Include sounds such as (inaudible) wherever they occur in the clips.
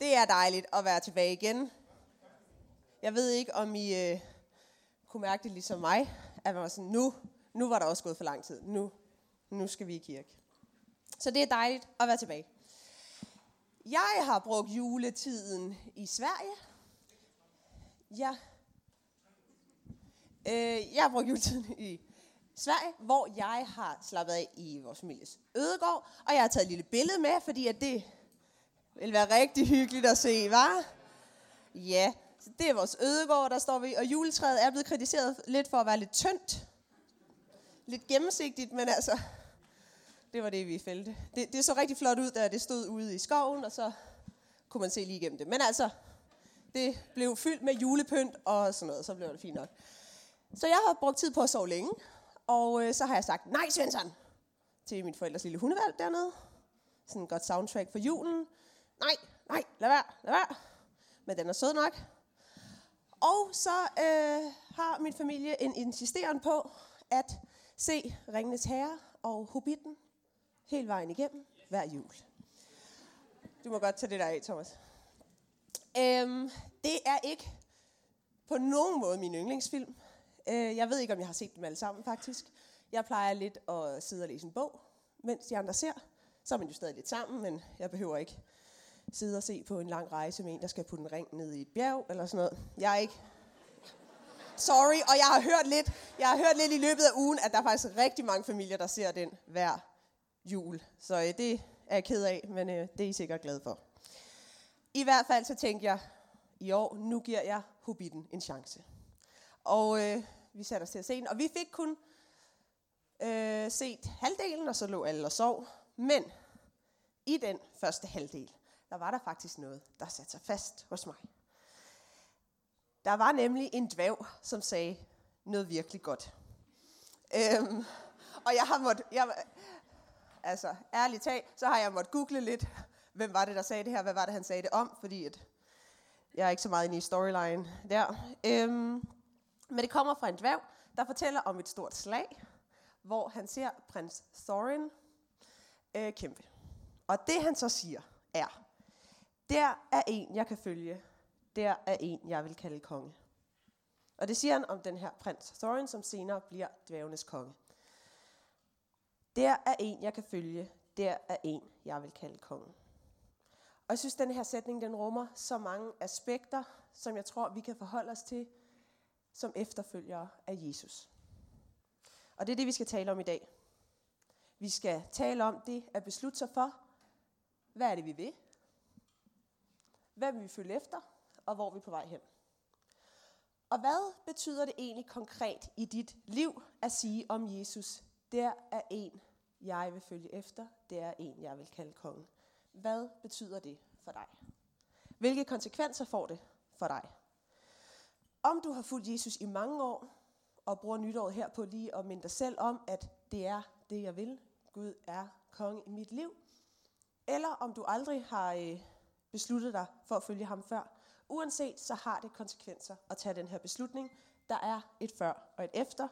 Det er dejligt at være tilbage igen. Jeg ved ikke, om I øh, kunne mærke det ligesom mig, at man var sådan, nu, nu var der også gået for lang tid. Nu, nu skal vi i kirke. Så det er dejligt at være tilbage. Jeg har brugt juletiden i Sverige. Ja. Øh, jeg har brugt juletiden i Sverige, hvor jeg har slappet af i vores families ødegård, og jeg har taget et lille billede med, fordi at det vil være rigtig hyggeligt at se, var? Ja, så det er vores ødegård, der står vi, og juletræet er blevet kritiseret lidt for at være lidt tyndt. Lidt gennemsigtigt, men altså, det var det, vi fældte. Det, det så rigtig flot ud, da det stod ude i skoven, og så kunne man se lige igennem det. Men altså, det blev fyldt med julepynt og sådan noget, så blev det fint nok. Så jeg har brugt tid på at sove længe, og øh, så har jeg sagt, nej Svensson, til min forældres lille hundevalg dernede. Sådan et godt soundtrack for julen. Nej, nej, lad være, lad være. Men den er sød nok. Og så øh, har min familie en insisteren på at se Ringenes Herre og Hobbiten hele vejen igennem hver jul. Du må godt tage det der af, Thomas. Øhm, det er ikke på nogen måde min yndlingsfilm. Øh, jeg ved ikke, om jeg har set dem alle sammen, faktisk. Jeg plejer lidt at sidde og læse en bog, mens de andre ser. Så er man jo stadig lidt sammen, men jeg behøver ikke sidde og se på en lang rejse med en, der skal putte en ring ned i et bjerg, eller sådan noget. Jeg er ikke... Sorry, og jeg har hørt lidt, jeg har hørt lidt i løbet af ugen, at der er faktisk rigtig mange familier, der ser den hver jul. Så øh, det er jeg ked af, men øh, det er I sikkert glade for. I hvert fald så tænkte jeg, i år, nu giver jeg Hobbiten en chance. Og øh, vi satte os til at se den, og vi fik kun øh, set halvdelen, og så lå alle og sov. Men i den første halvdel, der var der faktisk noget, der satte sig fast hos mig. Der var nemlig en dværg, som sagde noget virkelig godt. Øhm, og jeg har måttet, jeg, altså ærligt talt, så har jeg måttet google lidt, hvem var det, der sagde det her, hvad var det, han sagde det om, fordi at jeg er ikke så meget inde i storyline der. Øhm, men det kommer fra en dværg, der fortæller om et stort slag, hvor han ser prins Thorin øh, kæmpe. Og det han så siger er, der er en, jeg kan følge. Der er en, jeg vil kalde konge. Og det siger han om den her prins Thorin, som senere bliver dværgenes konge. Der er en, jeg kan følge. Der er en, jeg vil kalde konge. Og jeg synes, den her sætning, den rummer så mange aspekter, som jeg tror, vi kan forholde os til som efterfølgere af Jesus. Og det er det, vi skal tale om i dag. Vi skal tale om det at beslutte sig for, hvad er det, vi vil? Hvem vil vi følge efter? Og hvor er vi på vej hen? Og hvad betyder det egentlig konkret i dit liv at sige om Jesus? Der er en, jeg vil følge efter. Der er en, jeg vil kalde konge. Hvad betyder det for dig? Hvilke konsekvenser får det for dig? Om du har fulgt Jesus i mange år, og bruger nytåret her på lige at minde dig selv om, at det er det, jeg vil. Gud er konge i mit liv. Eller om du aldrig har øh, besluttet dig for at følge ham før. Uanset så har det konsekvenser at tage den her beslutning. Der er et før og et efter.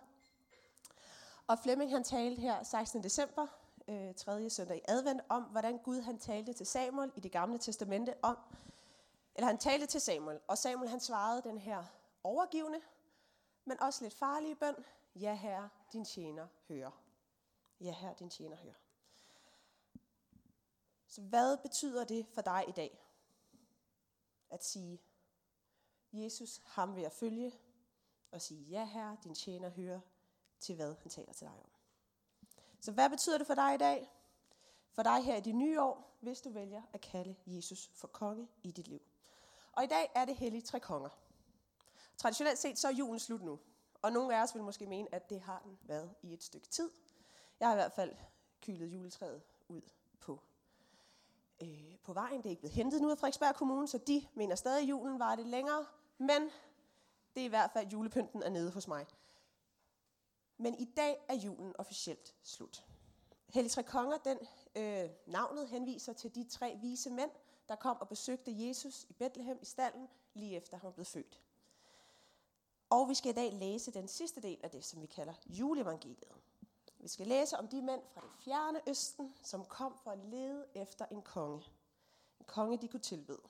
Og Flemming han talte her 16. december, øh, 3. søndag i advent, om hvordan Gud han talte til Samuel i det gamle testamente om, eller han talte til Samuel, og Samuel han svarede den her overgivende, men også lidt farlige bøn. Ja, herre, din tjener hører. Ja, herre, din tjener hører. Så hvad betyder det for dig i dag? At sige, Jesus, ham vil jeg følge, og sige, ja herre, din tjener hører til, hvad han taler til dig om. Så hvad betyder det for dig i dag? For dig her i det nye år, hvis du vælger at kalde Jesus for konge i dit liv. Og i dag er det hellige tre konger. Traditionelt set så er julen slut nu. Og nogle af os vil måske mene, at det har den været i et stykke tid. Jeg har i hvert fald kylet juletræet ud øh, på vejen. Det er ikke blevet hentet nu af Frederiksberg Kommune, så de mener stadig, at julen var det længere. Men det er i hvert fald, julepynten er nede hos mig. Men i dag er julen officielt slut. Hellig Tre Konger, den øh, navnet henviser til de tre vise mænd, der kom og besøgte Jesus i Bethlehem i stallen, lige efter han var blevet født. Og vi skal i dag læse den sidste del af det, som vi kalder juleevangeliet. Vi skal læse om de mænd fra det fjerne østen, som kom for at lede efter en konge. En konge, de kunne tilbede.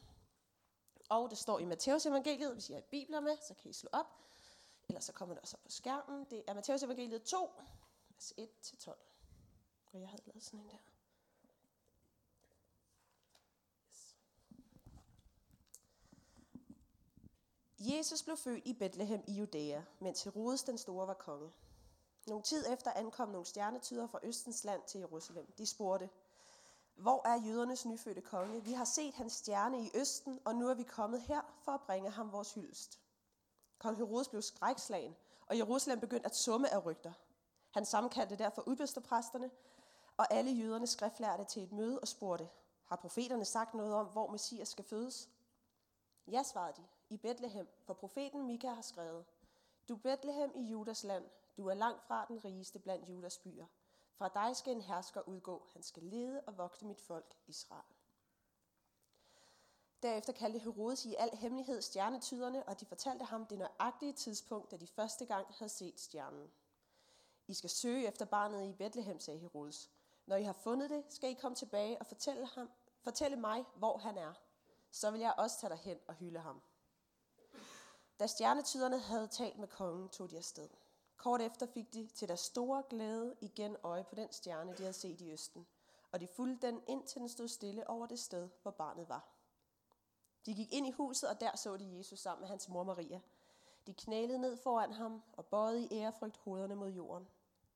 Og det står i Matteus evangeliet, hvis I har bibler med, så kan I slå op. Ellers så kommer det også op på skærmen. Det er Matteus evangeliet 2, vers 1-12. Og jeg havde lavet sådan en der. Yes. Jesus blev født i Bethlehem i Judæa, mens Herodes den store var konge. Nogle tid efter ankom nogle stjernetyder fra Østens land til Jerusalem. De spurgte, hvor er jødernes nyfødte konge? Vi har set hans stjerne i Østen, og nu er vi kommet her for at bringe ham vores hyldest. Kong Herodes blev skrækslagen, og Jerusalem begyndte at summe af rygter. Han sammenkaldte derfor udbøsterpræsterne og alle jødernes skriftlærte til et møde og spurgte, har profeterne sagt noget om, hvor Messias skal fødes? Ja, svarede de, i Bethlehem, for profeten Mika har skrevet, Du Bethlehem i Judas land, du er langt fra den rigeste blandt Judas byer. Fra dig skal en hersker udgå, han skal lede og vogte mit folk Israel. Derefter kaldte Herodes i al hemmelighed stjernetyderne, og de fortalte ham det nøjagtige tidspunkt, da de første gang havde set stjernen. I skal søge efter barnet i Bethlehem, sagde Herodes. Når I har fundet det, skal I komme tilbage og fortælle, ham, fortælle mig, hvor han er. Så vil jeg også tage dig hen og hylde ham. Da stjernetyderne havde talt med kongen, tog de afsted. Kort efter fik de til deres store glæde igen øje på den stjerne, de havde set i østen, og de fulgte den indtil den stod stille over det sted, hvor barnet var. De gik ind i huset, og der så de Jesus sammen med hans mor Maria. De knælede ned foran ham og bøjede i ærefrygt hovederne mod jorden.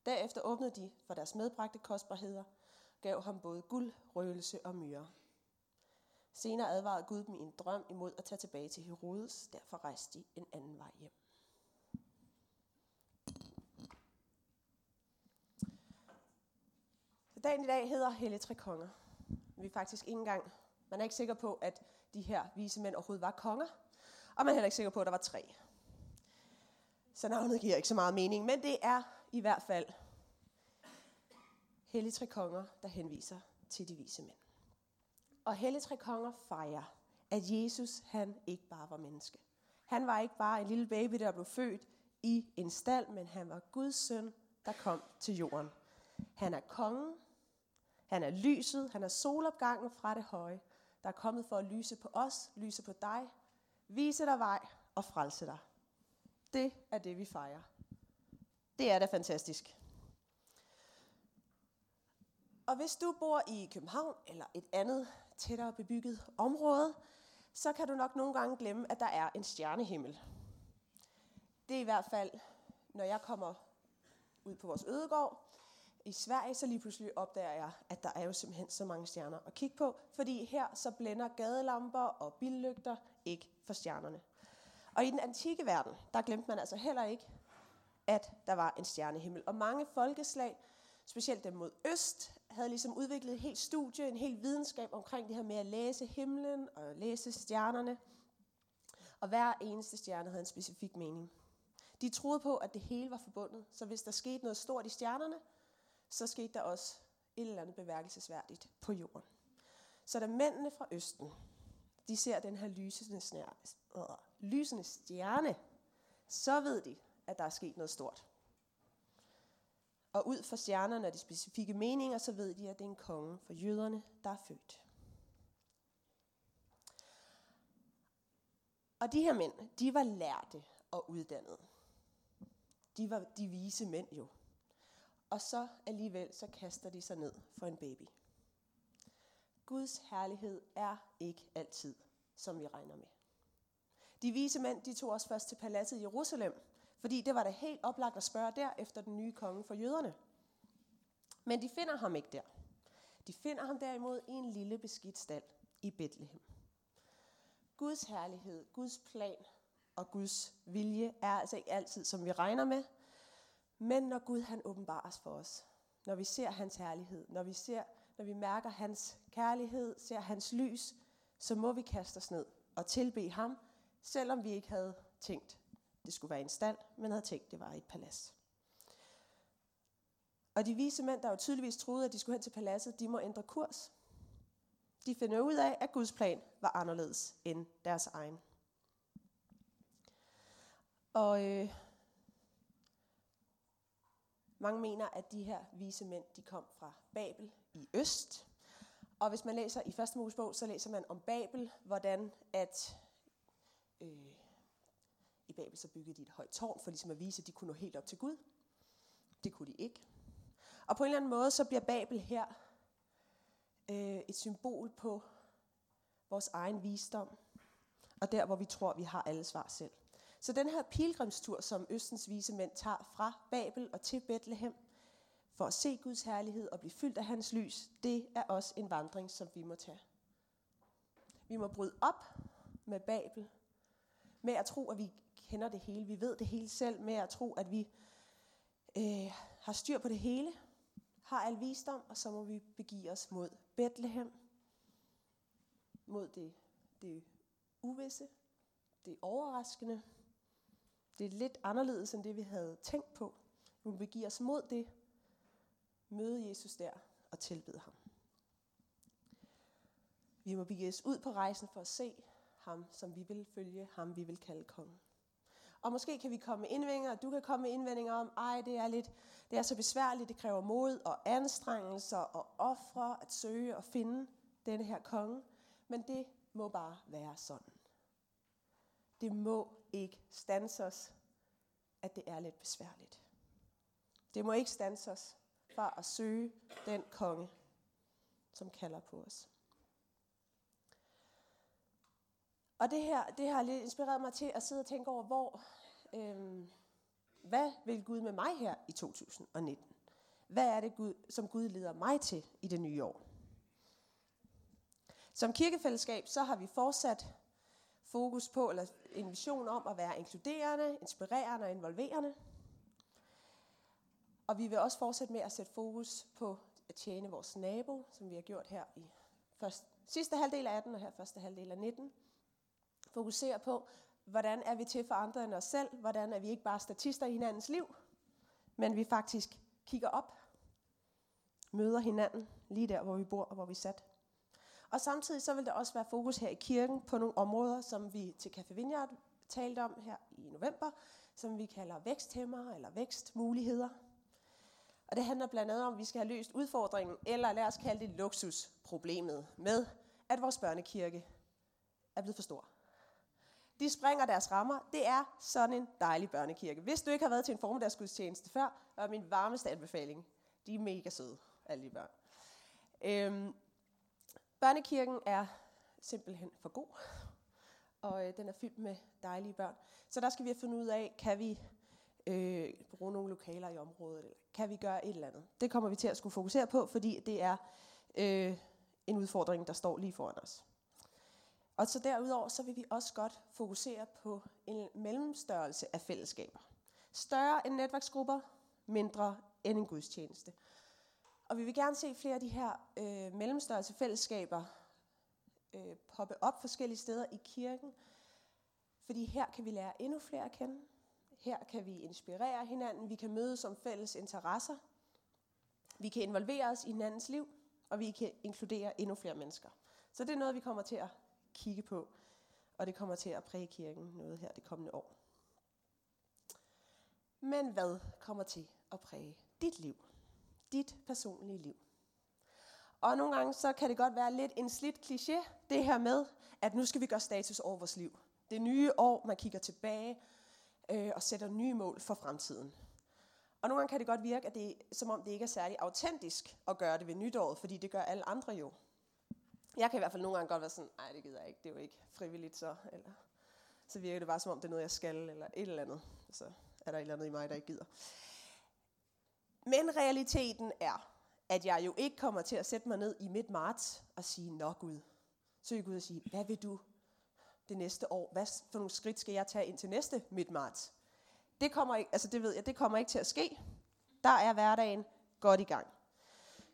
Derefter åbnede de for deres medbragte kostbarheder, gav ham både guld, røgelse og myre. Senere advarede Gud dem i en drøm imod at tage tilbage til Herodes, derfor rejste de en anden vej hjem. Så dagen i dag hedder Helle Tre Konger. Vi er faktisk ikke engang, man er ikke sikker på, at de her vise mænd overhovedet var konger, og man er heller ikke sikker på, at der var tre. Så navnet giver ikke så meget mening, men det er i hvert fald Hellige Tre Konger, der henviser til de vise mænd. Og Hellige Tre Konger fejrer, at Jesus han ikke bare var menneske. Han var ikke bare en lille baby, der blev født i en stald, men han var Guds søn, der kom til jorden. Han er kongen, han er lyset, han er solopgangen fra det høje, der er kommet for at lyse på os, lyse på dig, vise dig vej og frelse dig. Det er det, vi fejrer. Det er da fantastisk. Og hvis du bor i København eller et andet tættere bebygget område, så kan du nok nogle gange glemme, at der er en stjernehimmel. Det er i hvert fald, når jeg kommer ud på vores ødegård, i Sverige, så lige pludselig opdager jeg, at der er jo simpelthen så mange stjerner at kigge på, fordi her så blænder gadelamper og billygter ikke for stjernerne. Og i den antikke verden, der glemte man altså heller ikke, at der var en stjernehimmel. Og mange folkeslag, specielt dem mod øst, havde ligesom udviklet et helt studie, en helt videnskab omkring det her med at læse himlen og læse stjernerne. Og hver eneste stjerne havde en specifik mening. De troede på, at det hele var forbundet, så hvis der skete noget stort i stjernerne, så skete der også et eller andet beværkelsesværdigt på jorden. Så da mændene fra Østen, de ser den her lysende, snær, øh, lysende stjerne, så ved de, at der er sket noget stort. Og ud fra stjernerne og de specifikke meninger, så ved de, at det er en konge for jøderne, der er født. Og de her mænd, de var lærte og uddannede. De var de vise mænd jo. Og så alligevel, så kaster de sig ned for en baby. Guds herlighed er ikke altid, som vi regner med. De vise mænd, de tog os først til paladset i Jerusalem, fordi det var da helt oplagt at spørge der efter den nye konge for jøderne. Men de finder ham ikke der. De finder ham derimod i en lille beskidt stald i Bethlehem. Guds herlighed, Guds plan og Guds vilje er altså ikke altid, som vi regner med, men når Gud han åbenbares for os, når vi ser hans herlighed, når vi, ser, når vi mærker hans kærlighed, ser hans lys, så må vi kaste os ned og tilbe ham, selvom vi ikke havde tænkt, det skulle være en stald, men havde tænkt, det var et palads. Og de vise mænd, der jo tydeligvis troede, at de skulle hen til paladset, de må ændre kurs. De finder ud af, at Guds plan var anderledes end deres egen. Og øh, mange mener, at de her vise mænd, de kom fra Babel i øst. Og hvis man læser i første Mosebog, så læser man om Babel, hvordan at øh, i Babel så byggede de et højt tårn, for ligesom at vise, at de kunne nå helt op til Gud. Det kunne de ikke. Og på en eller anden måde, så bliver Babel her øh, et symbol på vores egen visdom, og der, hvor vi tror, vi har alle svar selv. Så den her pilgrimstur, som Østens vise mænd tager fra Babel og til Bethlehem, for at se Guds herlighed og blive fyldt af hans lys, det er også en vandring, som vi må tage. Vi må bryde op med Babel, med at tro, at vi kender det hele, vi ved det hele selv, med at tro, at vi øh, har styr på det hele, har al visdom, og så må vi begive os mod Bethlehem, mod det, det uvisse, det overraskende, det er lidt anderledes end det, vi havde tænkt på. Vi må begive os mod det, møde Jesus der og tilbede ham. Vi må begive os ud på rejsen for at se ham, som vi vil følge, ham vi vil kalde kongen. Og måske kan vi komme med indvendinger, og du kan komme med indvendinger om, ej, det er lidt, det er så besværligt, det kræver mod og anstrengelser og ofre at søge og finde denne her konge. Men det må bare være sådan. Det må ikke stanse os, at det er lidt besværligt. Det må ikke stanse os fra at søge den konge, som kalder på os. Og det her, det har lidt inspireret mig til at sidde og tænke over, hvor, øhm, hvad vil Gud med mig her i 2019? Hvad er det, Gud, som Gud leder mig til i det nye år? Som kirkefællesskab, så har vi fortsat fokus på, eller en vision om at være inkluderende, inspirerende og involverende. Og vi vil også fortsætte med at sætte fokus på at tjene vores nabo, som vi har gjort her i først, sidste halvdel af 18 og her første halvdel af 19 fokusere på, hvordan er vi til for andre end os selv, hvordan er vi ikke bare statister i hinandens liv, men vi faktisk kigger op, møder hinanden lige der, hvor vi bor og hvor vi er sat. Og samtidig så vil der også være fokus her i kirken på nogle områder, som vi til Café Vineyard talte om her i november, som vi kalder væksthæmmer eller vækstmuligheder. Og det handler blandt andet om, at vi skal have løst udfordringen, eller lad os kalde det luksusproblemet med, at vores børnekirke er blevet for stor. De springer deres rammer. Det er sådan en dejlig børnekirke. Hvis du ikke har været til en formiddagsgudstjeneste før, er min varmeste anbefaling. De er mega søde, alle de børn. Øhm, børnekirken er simpelthen for god, og øh, den er fyldt med dejlige børn. Så der skal vi have fundet ud af, kan vi øh, bruge nogle lokaler i området, eller kan vi gøre et eller andet. Det kommer vi til at skulle fokusere på, fordi det er øh, en udfordring, der står lige foran os. Og så derudover, så vil vi også godt fokusere på en mellemstørrelse af fællesskaber. Større end netværksgrupper, mindre end en gudstjeneste. Og vi vil gerne se flere af de her øh, mellemstørrelse fællesskaber øh, poppe op forskellige steder i kirken. Fordi her kan vi lære endnu flere at kende. Her kan vi inspirere hinanden. Vi kan mødes om fælles interesser. Vi kan involvere os i hinandens liv. Og vi kan inkludere endnu flere mennesker. Så det er noget, vi kommer til at kigge på, og det kommer til at præge kirken noget her det kommende år. Men hvad kommer til at præge dit liv? Dit personlige liv? Og nogle gange så kan det godt være lidt en slidt kliché, det her med, at nu skal vi gøre status over vores liv. Det nye år, man kigger tilbage øh, og sætter nye mål for fremtiden. Og nogle gange kan det godt virke, at det, som om det ikke er særlig autentisk at gøre det ved nytåret, fordi det gør alle andre jo. Jeg kan i hvert fald nogle gange godt være sådan, nej, det gider jeg ikke, det er jo ikke frivilligt så, eller så virker det bare som om, det er noget, jeg skal, eller et eller andet. Så er der et eller andet i mig, der ikke gider. Men realiteten er, at jeg jo ikke kommer til at sætte mig ned i midt marts og sige, nå Gud. Så jeg Gud og sige, hvad vil du det næste år? Hvad for nogle skridt skal jeg tage ind til næste midt marts? Det kommer ikke, altså det ved jeg, det kommer ikke til at ske. Der er hverdagen godt i gang.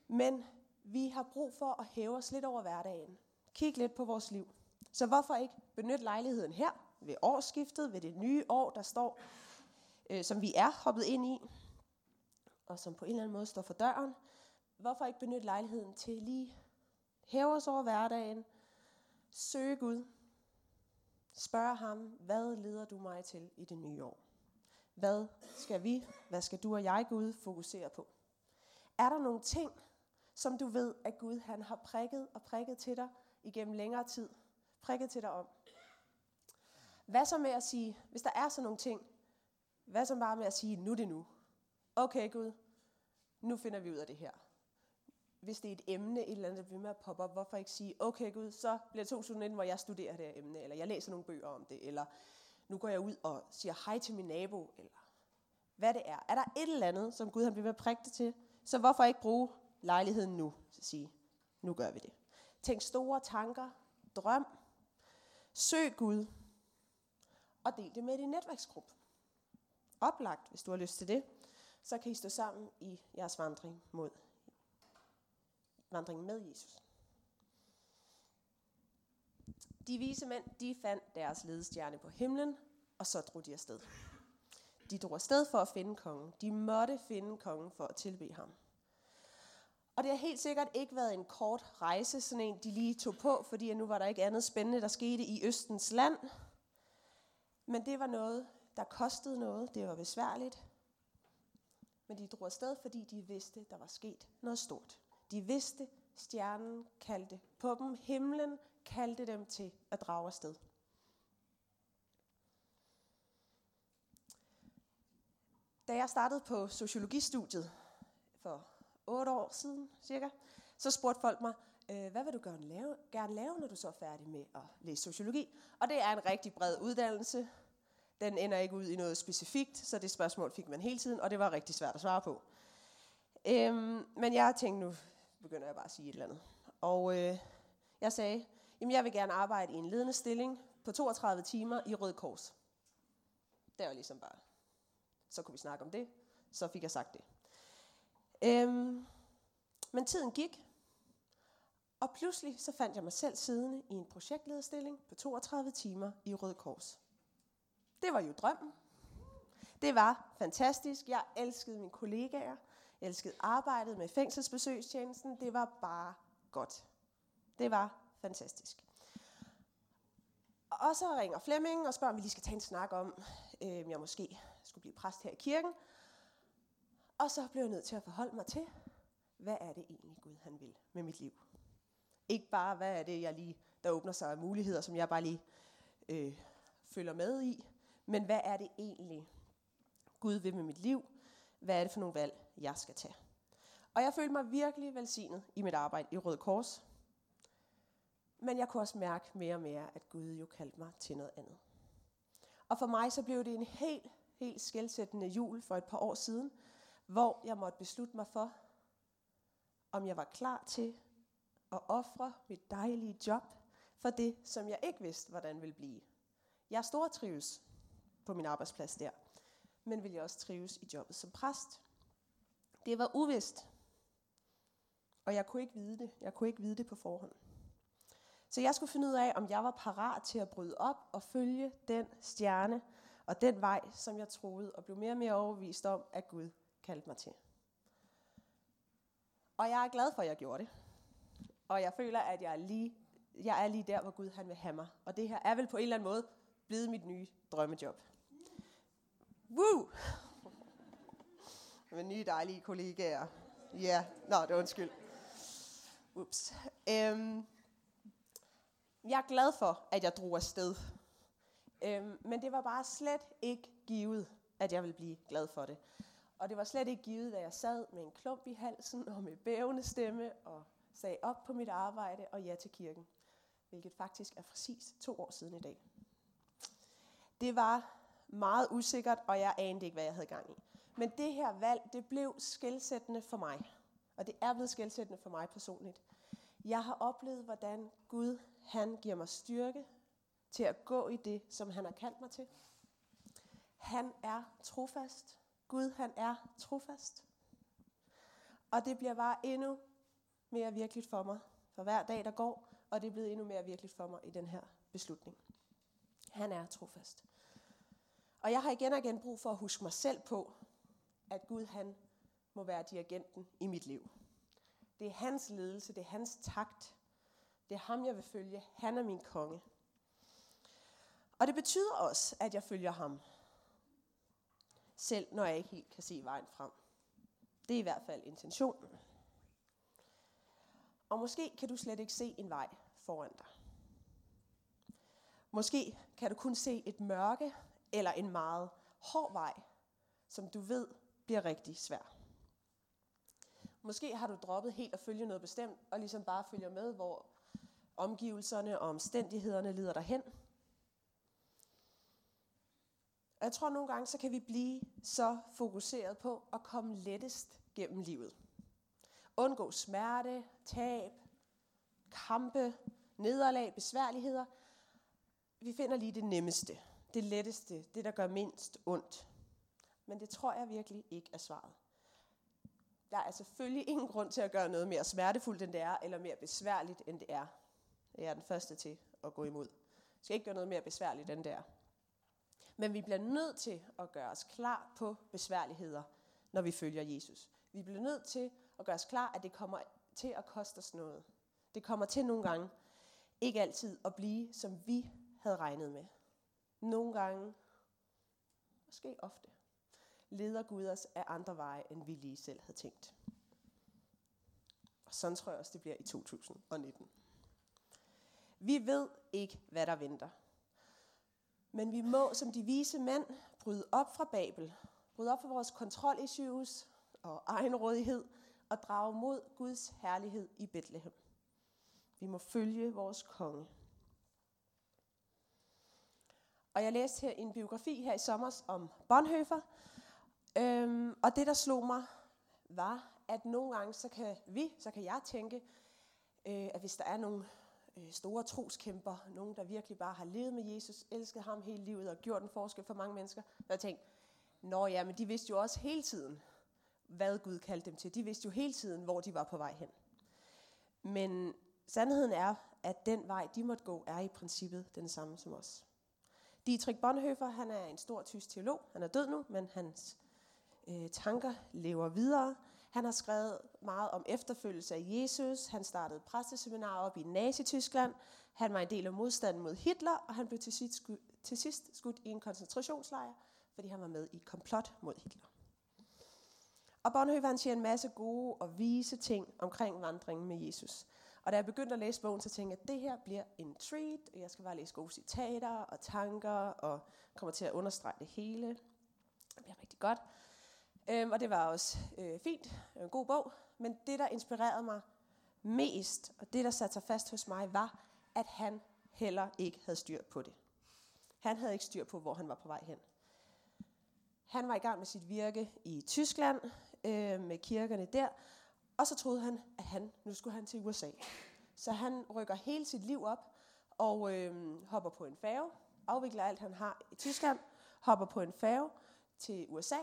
Men vi har brug for at hæve os lidt over hverdagen. Kig lidt på vores liv. Så hvorfor ikke benytte lejligheden her ved årsskiftet, ved det nye år, der står, øh, som vi er hoppet ind i, og som på en eller anden måde står for døren. Hvorfor ikke benytte lejligheden til lige hæve os over hverdagen, søge Gud, spørge ham, hvad leder du mig til i det nye år? Hvad skal vi, hvad skal du og jeg Gud fokusere på? Er der nogle ting, som du ved, at Gud han har prikket og prikket til dig igennem længere tid. Prikket til dig om. Hvad så med at sige, hvis der er sådan nogle ting, hvad så bare med at sige, nu det nu. Okay Gud, nu finder vi ud af det her. Hvis det er et emne, et eller andet, der bliver med at poppe op, hvorfor ikke sige, okay Gud, så bliver det 2019, hvor jeg studerer det her emne, eller jeg læser nogle bøger om det, eller nu går jeg ud og siger hej til min nabo, eller hvad det er. Er der et eller andet, som Gud han bliver med at prikke det til, så hvorfor ikke bruge lejligheden nu, at sige, nu gør vi det. Tænk store tanker, drøm, søg Gud, og del det med din netværksgruppe. Oplagt, hvis du har lyst til det, så kan I stå sammen i jeres vandring mod vandringen med Jesus. De vise mænd, de fandt deres ledestjerne på himlen, og så drog de afsted. De drog afsted for at finde kongen. De måtte finde kongen for at tilbe ham. Og det har helt sikkert ikke været en kort rejse, sådan en de lige tog på, fordi nu var der ikke andet spændende, der skete i Østens land. Men det var noget, der kostede noget. Det var besværligt. Men de drog afsted, fordi de vidste, der var sket noget stort. De vidste, stjernen kaldte på dem. Himlen kaldte dem til at drage afsted. Da jeg startede på sociologistudiet for otte år siden cirka, så spurgte folk mig, øh, hvad vil du gerne lave, gerne lave, når du så er færdig med at læse sociologi? Og det er en rigtig bred uddannelse. Den ender ikke ud i noget specifikt, så det spørgsmål fik man hele tiden, og det var rigtig svært at svare på. Øhm, men jeg tænkte, nu begynder jeg bare at sige et eller andet. Og øh, jeg sagde, jamen jeg vil gerne arbejde i en ledende stilling på 32 timer i Rød Kors. Det var ligesom bare, så kunne vi snakke om det. Så fik jeg sagt det. Øhm, men tiden gik, og pludselig så fandt jeg mig selv siddende i en projektlederstilling på 32 timer i Rød Kors. Det var jo drømmen. Det var fantastisk. Jeg elskede mine kollegaer. Jeg elskede arbejdet med fængselsbesøgstjenesten. Det var bare godt. Det var fantastisk. Og så ringer Flemming og spørger, om vi lige skal tage en snak om, øh, jeg måske skulle blive præst her i kirken. Og så blev jeg nødt til at forholde mig til, hvad er det egentlig Gud han vil med mit liv? Ikke bare, hvad er det, jeg lige, der åbner sig af muligheder, som jeg bare lige øh, følger med i, men hvad er det egentlig, Gud vil med mit liv? Hvad er det for nogle valg, jeg skal tage? Og jeg følte mig virkelig velsignet i mit arbejde i Røde Kors. Men jeg kunne også mærke mere og mere, at Gud jo kaldte mig til noget andet. Og for mig så blev det en helt, helt skældsættende jul for et par år siden, hvor jeg måtte beslutte mig for, om jeg var klar til at ofre mit dejlige job for det, som jeg ikke vidste, hvordan ville blive. Jeg stortrives på min arbejdsplads der, men ville jeg også trives i jobbet som præst. Det var uvist, og jeg kunne ikke vide det. Jeg kunne ikke vide det på forhånd. Så jeg skulle finde ud af, om jeg var parat til at bryde op og følge den stjerne og den vej, som jeg troede, og blev mere og mere overbevist om, at Gud kaldte mig til. Og jeg er glad for, at jeg gjorde det. Og jeg føler, at jeg er lige, jeg er lige der, hvor Gud han vil have mig. Og det her er vel på en eller anden måde blevet mit nye drømmejob. Woo! (laughs) Med nye dejlige kollegaer. Ja, nå, det er undskyld. Ups. Øhm, jeg er glad for, at jeg drog afsted. Øhm, men det var bare slet ikke givet, at jeg ville blive glad for det. Og det var slet ikke givet, at jeg sad med en klump i halsen og med bævende stemme og sagde op på mit arbejde og ja til kirken. Hvilket faktisk er præcis to år siden i dag. Det var meget usikkert, og jeg anede ikke, hvad jeg havde gang i. Men det her valg, det blev skældsættende for mig. Og det er blevet skældsættende for mig personligt. Jeg har oplevet, hvordan Gud, han giver mig styrke til at gå i det, som han har kaldt mig til. Han er trofast. Gud, han er trofast. Og det bliver bare endnu mere virkeligt for mig for hver dag, der går, og det er blevet endnu mere virkeligt for mig i den her beslutning. Han er trofast. Og jeg har igen og igen brug for at huske mig selv på, at Gud han må være dirigenten i mit liv. Det er hans ledelse, det er hans takt. Det er ham, jeg vil følge. Han er min konge. Og det betyder også, at jeg følger ham. Selv når jeg ikke helt kan se vejen frem. Det er i hvert fald intentionen. Og måske kan du slet ikke se en vej foran dig. Måske kan kan du kun se et mørke eller en meget hård vej, som du ved bliver rigtig svær. Måske har du droppet helt at følge noget bestemt, og ligesom bare følger med, hvor omgivelserne og omstændighederne leder dig hen. Og jeg tror nogle gange, så kan vi blive så fokuseret på at komme lettest gennem livet. Undgå smerte, tab, kampe, nederlag, besværligheder. Vi finder lige det nemmeste, det letteste, det der gør mindst ondt. Men det tror jeg virkelig ikke er svaret. Der er selvfølgelig ingen grund til at gøre noget mere smertefuldt, end det er, eller mere besværligt, end det er. Jeg er den første til at gå imod. Jeg skal ikke gøre noget mere besværligt, end det er. Men vi bliver nødt til at gøre os klar på besværligheder, når vi følger Jesus. Vi bliver nødt til at gøre os klar, at det kommer til at koste os noget. Det kommer til nogle gange ikke altid at blive, som vi havde regnet med. Nogle gange, måske ofte, leder Gud os af andre veje, end vi lige selv havde tænkt. Og sådan tror jeg også, det bliver i 2019. Vi ved ikke, hvad der venter. Men vi må som de vise mænd bryde op fra Babel, bryde op fra vores kontrolissues og egenrådighed og drage mod Guds herlighed i Bethlehem. Vi må følge vores konge. Og jeg læste her en biografi her i sommer om Bonhoeffer, øhm, og det der slog mig var, at nogle gange så kan vi, så kan jeg tænke, øh, at hvis der er nogle øh, store troskæmper, nogen der virkelig bare har levet med Jesus, elsket ham hele livet og gjort en forskel for mange mennesker, og jeg tænkte, nå ja, men de vidste jo også hele tiden, hvad Gud kaldte dem til. De vidste jo hele tiden, hvor de var på vej hen. Men sandheden er, at den vej, de måtte gå, er i princippet den samme som os. Dietrich Bonhoeffer, han er en stor tysk teolog. Han er død nu, men hans øh, tanker lever videre. Han har skrevet meget om efterfølgelse af Jesus. Han startede præsteseminar op i Nazi-Tyskland. Han var en del af modstanden mod Hitler, og han blev til sidst, skudt, til sidst skudt i en koncentrationslejr, fordi han var med i komplot mod Hitler. Og Bonhoeffer han siger en masse gode og vise ting omkring vandringen med Jesus. Og da jeg begyndte at læse bogen, så tænkte jeg, at det her bliver en treat, og jeg skal bare læse gode citater og tanker, og kommer til at understrege det hele. Det bliver rigtig godt. Øhm, og det var også øh, fint, en god bog. Men det, der inspirerede mig mest, og det, der satte sig fast hos mig, var, at han heller ikke havde styr på det. Han havde ikke styr på, hvor han var på vej hen. Han var i gang med sit virke i Tyskland, øh, med kirkerne der, og så troede han, at han nu skulle han til USA. Så han rykker hele sit liv op og øh, hopper på en færge, afvikler alt, han har i Tyskland, hopper på en færge til USA,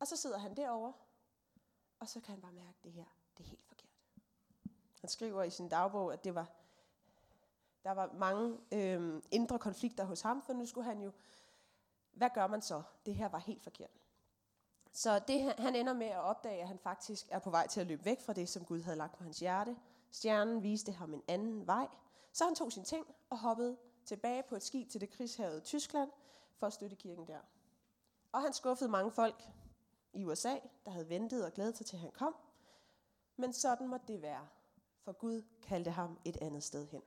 og så sidder han derovre, og så kan han bare mærke, at det her, det er helt forkert. Han skriver i sin dagbog, at det var, der var mange øh, indre konflikter hos ham, for nu skulle han jo, hvad gør man så? Det her var helt forkert. Så det, han ender med at opdage, at han faktisk er på vej til at løbe væk fra det, som Gud havde lagt på hans hjerte. Stjernen viste ham en anden vej. Så han tog sin ting og hoppede tilbage på et skib til det krigshavede Tyskland for at støtte kirken der. Og han skuffede mange folk i USA, der havde ventet og glædet sig til, at han kom. Men sådan måtte det være, for Gud kaldte ham et andet sted hen.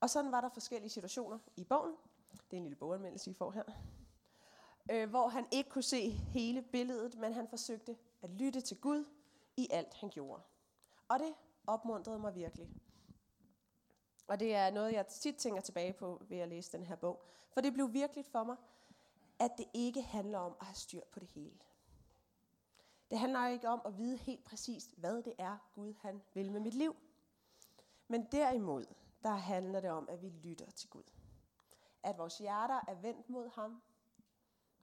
Og sådan var der forskellige situationer i bogen. Det er en lille boganmeldelse, I får her øh, hvor han ikke kunne se hele billedet, men han forsøgte at lytte til Gud i alt, han gjorde. Og det opmuntrede mig virkelig. Og det er noget, jeg tit tænker tilbage på ved at læse den her bog. For det blev virkelig for mig, at det ikke handler om at have styr på det hele. Det handler ikke om at vide helt præcist, hvad det er, Gud han vil med mit liv. Men derimod, der handler det om, at vi lytter til Gud. At vores hjerter er vendt mod ham,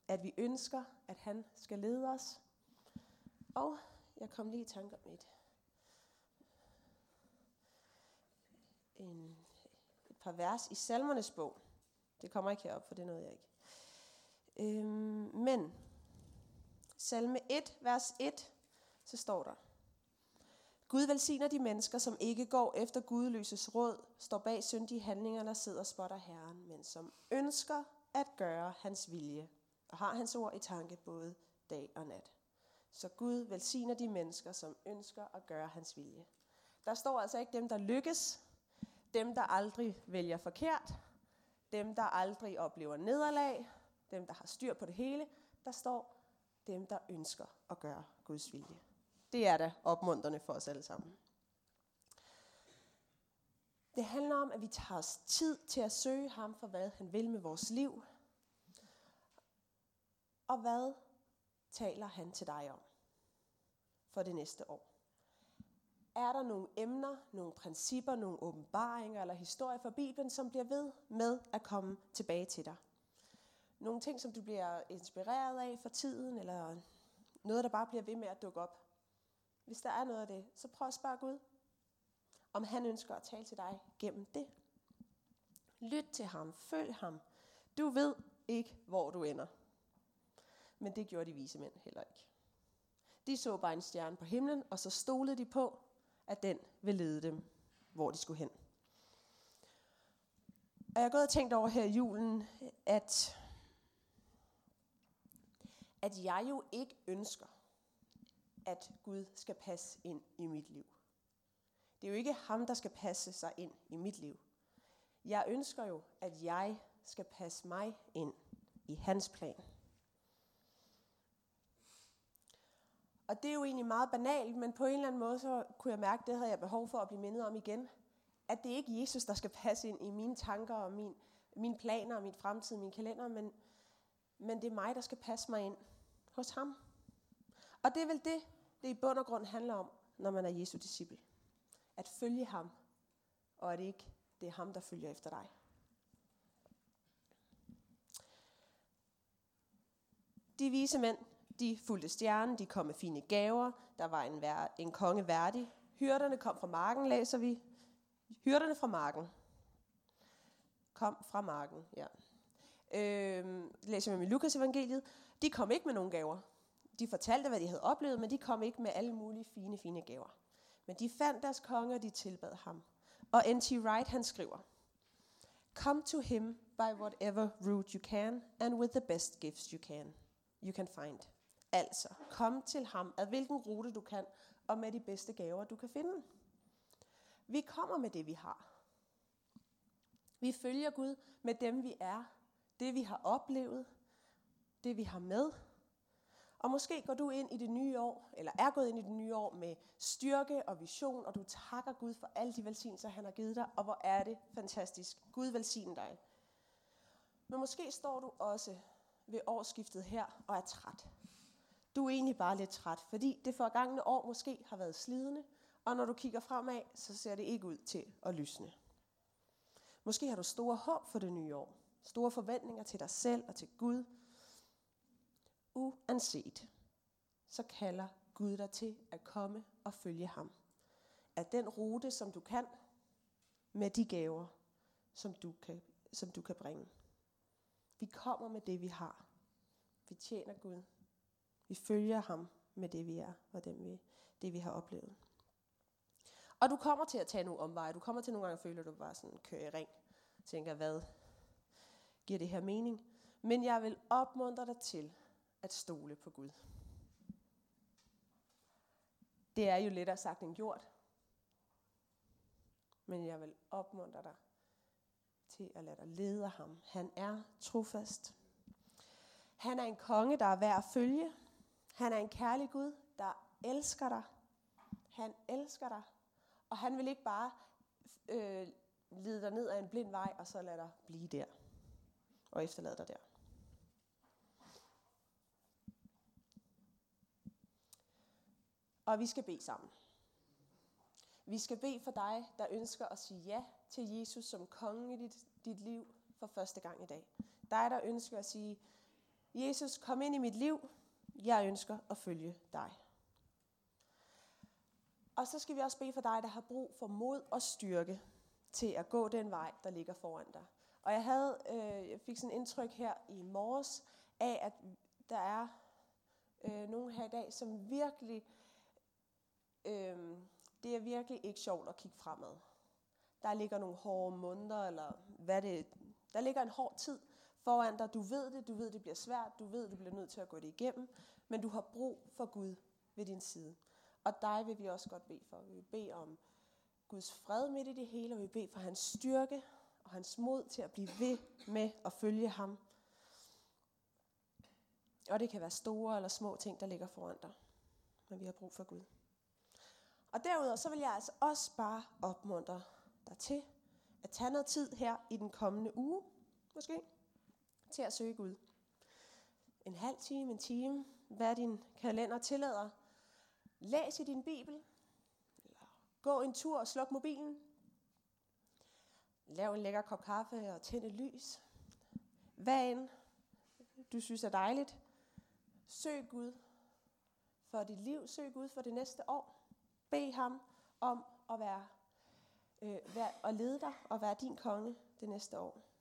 at vi ønsker, at han skal lede os. Og jeg kom lige i tanke om et, en, et par vers i Salmernes bog. Det kommer ikke herop, for det nåede jeg ikke. Øhm, men salme 1, vers 1, så står der, Gud velsigner de mennesker, som ikke går efter gudløses råd, står bag syndige handlinger, der sidder og spotter Herren, men som ønsker at gøre hans vilje og har hans ord i tanke både dag og nat. Så Gud velsigner de mennesker, som ønsker at gøre hans vilje. Der står altså ikke dem, der lykkes, dem, der aldrig vælger forkert, dem, der aldrig oplever nederlag, dem, der har styr på det hele. Der står dem, der ønsker at gøre Guds vilje. Det er da opmuntrende for os alle sammen. Det handler om, at vi tager os tid til at søge ham for, hvad han vil med vores liv. Og hvad taler han til dig om for det næste år? Er der nogle emner, nogle principper, nogle åbenbaringer eller historier fra Bibelen, som bliver ved med at komme tilbage til dig? Nogle ting, som du bliver inspireret af for tiden, eller noget, der bare bliver ved med at dukke op. Hvis der er noget af det, så prøv at spørge Gud, om han ønsker at tale til dig gennem det. Lyt til ham, følg ham. Du ved ikke, hvor du ender. Men det gjorde de vise mænd heller ikke. De så bare en stjerne på himlen, og så stolede de på, at den ville lede dem, hvor de skulle hen. Og jeg har gået og tænkt over her i julen, at, at jeg jo ikke ønsker, at Gud skal passe ind i mit liv. Det er jo ikke ham, der skal passe sig ind i mit liv. Jeg ønsker jo, at jeg skal passe mig ind i hans plan. Og det er jo egentlig meget banalt, men på en eller anden måde, så kunne jeg mærke, at det havde jeg behov for at blive mindet om igen. At det er ikke Jesus, der skal passe ind i mine tanker og min, mine planer og min fremtid, min kalender, men, men det er mig, der skal passe mig ind hos ham. Og det er vel det, det i bund og grund handler om, når man er Jesu disciple. At følge ham, og at ikke det er ham, der følger efter dig. De vise mænd, de fulgte stjernen, de kom med fine gaver, der var en, vær, en konge værdig. Hyrderne kom fra marken, læser vi. Hyrderne fra marken. Kom fra marken, ja. Øh, læser vi med Lukas evangeliet. De kom ikke med nogen gaver. De fortalte, hvad de havde oplevet, men de kom ikke med alle mulige fine, fine gaver. Men de fandt deres konge, og de tilbad ham. Og N.T. Wright, han skriver, Come to him by whatever route you can, and with the best gifts you can, you can find. Altså, kom til ham ad hvilken rute du kan, og med de bedste gaver, du kan finde. Vi kommer med det, vi har. Vi følger Gud med dem, vi er. Det, vi har oplevet. Det, vi har med. Og måske går du ind i det nye år, eller er gået ind i det nye år med styrke og vision, og du takker Gud for alle de velsignelser, han har givet dig, og hvor er det fantastisk. Gud velsigne dig. Men måske står du også ved årsskiftet her og er træt. Du er egentlig bare lidt træt, fordi det forgangne år måske har været slidende, og når du kigger fremad, så ser det ikke ud til at lysne. Måske har du store håb for det nye år. Store forventninger til dig selv og til Gud. Uanset, så kalder Gud dig til at komme og følge ham. At den rute, som du kan, med de gaver, som du kan, som du kan bringe. Vi kommer med det, vi har. Vi tjener Gud. Vi følger ham med det, vi er, og dem vi, det, vi har oplevet. Og du kommer til at tage nogle omveje. Du kommer til nogle gange at føle, at du bare sådan kører i ring. Tænker, hvad giver det her mening? Men jeg vil opmuntre dig til at stole på Gud. Det er jo lettere sagt end gjort. Men jeg vil opmuntre dig til at lade dig lede ham. Han er trofast. Han er en konge, der er værd at følge. Han er en kærlig Gud, der elsker dig. Han elsker dig. Og han vil ikke bare øh, lede dig ned ad en blind vej, og så lade dig blive der. Og efterlade dig der. Og vi skal bede sammen. Vi skal bede for dig, der ønsker at sige ja til Jesus som konge i dit, dit liv for første gang i dag. Dig, der ønsker at sige, Jesus, kom ind i mit liv. Jeg ønsker at følge dig. Og så skal vi også bede for dig, der har brug for mod og styrke til at gå den vej, der ligger foran dig. Og jeg havde, øh, jeg fik sådan et indtryk her i morges af, at der er øh, nogen her i dag, som virkelig, øh, det er virkelig ikke sjovt at kigge fremad. Der ligger nogle hårde måneder, eller hvad det, der ligger en hård tid foran dig. Du ved det, du ved det bliver svært, du ved du bliver nødt til at gå det igennem, men du har brug for Gud ved din side. Og dig vil vi også godt bede for. Vi vil bede om Guds fred midt i det hele, og vi vil bede for hans styrke, og hans mod til at blive ved med at følge ham. Og det kan være store eller små ting, der ligger foran dig. Men vi har brug for Gud. Og derudover så vil jeg altså også bare opmuntre dig til at tage noget tid her i den kommende uge, måske, til at søge Gud. En halv time, en time, hvad din kalender tillader. Læs i din bibel. Gå en tur og sluk mobilen. Lav en lækker kop kaffe og tænd et lys. Hvad end du synes er dejligt. Søg Gud for dit liv. Søg Gud for det næste år. Bed ham om at være, øh, være, at lede dig og være din konge det næste år.